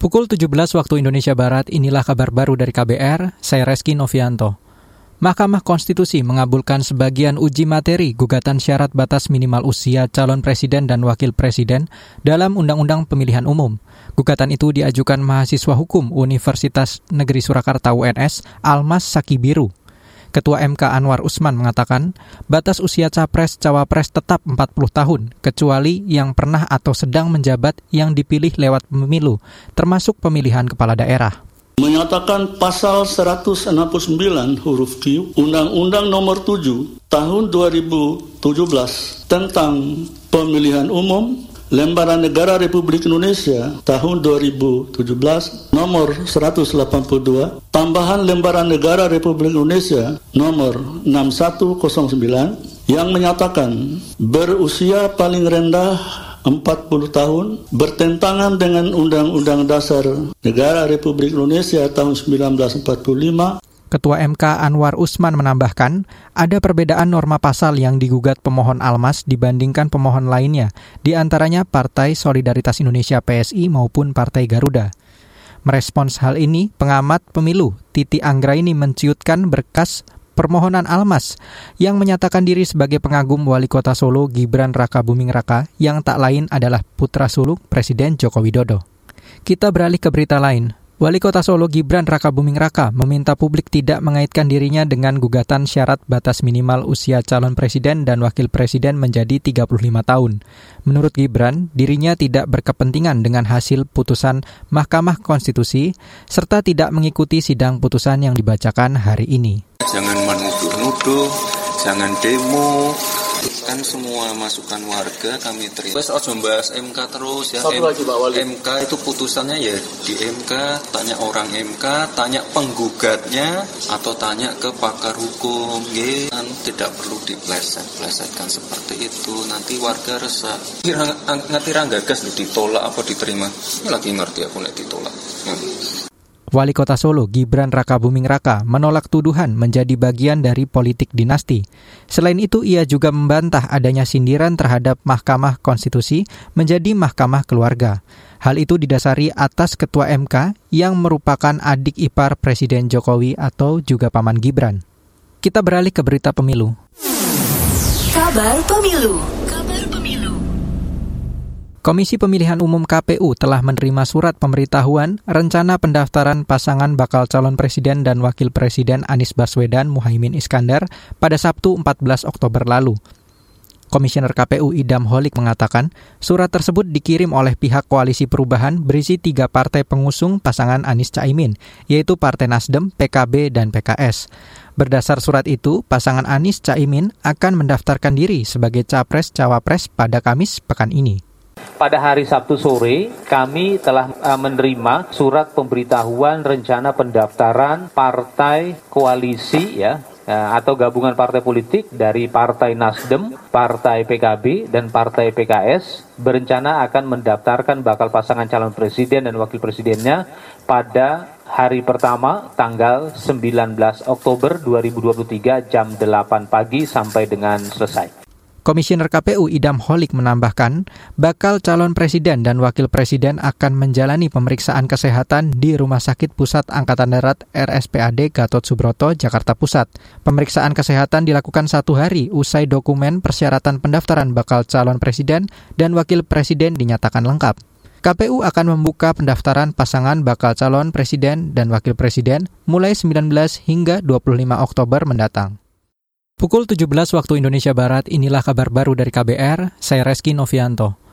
Pukul 17 waktu Indonesia Barat, inilah kabar baru dari KBR, saya Reski Novianto. Mahkamah Konstitusi mengabulkan sebagian uji materi gugatan syarat batas minimal usia calon presiden dan wakil presiden dalam Undang-Undang Pemilihan Umum. Gugatan itu diajukan mahasiswa hukum Universitas Negeri Surakarta UNS, Almas Sakibiru. Ketua MK Anwar Usman mengatakan, batas usia capres-cawapres tetap 40 tahun, kecuali yang pernah atau sedang menjabat yang dipilih lewat pemilu, termasuk pemilihan kepala daerah. Menyatakan pasal 169 huruf Q Undang-Undang Nomor 7 Tahun 2017 tentang Pemilihan Umum Lembaran Negara Republik Indonesia tahun 2017 nomor 182 tambahan Lembaran Negara Republik Indonesia nomor 6109 yang menyatakan berusia paling rendah 40 tahun bertentangan dengan Undang-Undang Dasar Negara Republik Indonesia tahun 1945 Ketua MK Anwar Usman menambahkan, ada perbedaan norma pasal yang digugat pemohon Almas dibandingkan pemohon lainnya, di antaranya Partai Solidaritas Indonesia PSI maupun Partai Garuda. Merespons hal ini, pengamat pemilu Titi Anggraini menciutkan berkas permohonan Almas yang menyatakan diri sebagai pengagum wali kota Solo Gibran Raka Buming Raka yang tak lain adalah putra sulung Presiden Joko Widodo. Kita beralih ke berita lain. Wali Kota Solo Gibran Raka Buming Raka meminta publik tidak mengaitkan dirinya dengan gugatan syarat batas minimal usia calon presiden dan wakil presiden menjadi 35 tahun. Menurut Gibran, dirinya tidak berkepentingan dengan hasil putusan Mahkamah Konstitusi serta tidak mengikuti sidang putusan yang dibacakan hari ini. Jangan menuduh-nuduh, jangan demo, kan semua masukan warga kami terima. Wes ojo bahas MK terus ya. M lagi, Pak Wali. MK itu putusannya ya di MK, tanya orang MK, tanya penggugatnya atau tanya ke pakar hukum. Nggih, kan tidak perlu dipleset-plesetkan seperti itu. Nanti warga resah. Kira ngerti ranggagas ditolak apa diterima. Ini lagi ngerti aku nek ditolak. Hmm. Wali Kota Solo Gibran Raka Buming Raka menolak tuduhan menjadi bagian dari politik dinasti. Selain itu, ia juga membantah adanya sindiran terhadap Mahkamah Konstitusi menjadi Mahkamah Keluarga. Hal itu didasari atas Ketua MK yang merupakan adik ipar Presiden Jokowi atau juga Paman Gibran. Kita beralih ke berita pemilu. Kabar Pemilu Komisi Pemilihan Umum KPU telah menerima surat pemberitahuan rencana pendaftaran pasangan bakal calon presiden dan wakil presiden Anies Baswedan Muhaimin Iskandar pada Sabtu 14 Oktober lalu. Komisioner KPU Idam Holik mengatakan, surat tersebut dikirim oleh pihak Koalisi Perubahan berisi tiga partai pengusung pasangan Anies Caimin, yaitu Partai Nasdem, PKB, dan PKS. Berdasar surat itu, pasangan Anies Caimin akan mendaftarkan diri sebagai capres-cawapres pada Kamis pekan ini. Pada hari Sabtu sore, kami telah uh, menerima surat pemberitahuan rencana pendaftaran partai koalisi ya uh, atau gabungan partai politik dari Partai Nasdem, Partai PKB, dan Partai PKS berencana akan mendaftarkan bakal pasangan calon presiden dan wakil presidennya pada hari pertama tanggal 19 Oktober 2023 jam 8 pagi sampai dengan selesai. Komisioner KPU Idam Holik menambahkan, bakal calon presiden dan wakil presiden akan menjalani pemeriksaan kesehatan di Rumah Sakit Pusat Angkatan Darat RSPAD Gatot Subroto, Jakarta Pusat. Pemeriksaan kesehatan dilakukan satu hari usai dokumen persyaratan pendaftaran bakal calon presiden dan wakil presiden dinyatakan lengkap. KPU akan membuka pendaftaran pasangan bakal calon presiden dan wakil presiden mulai 19 hingga 25 Oktober mendatang. Pukul 17 waktu Indonesia Barat, inilah kabar baru dari KBR, saya Reski Novianto.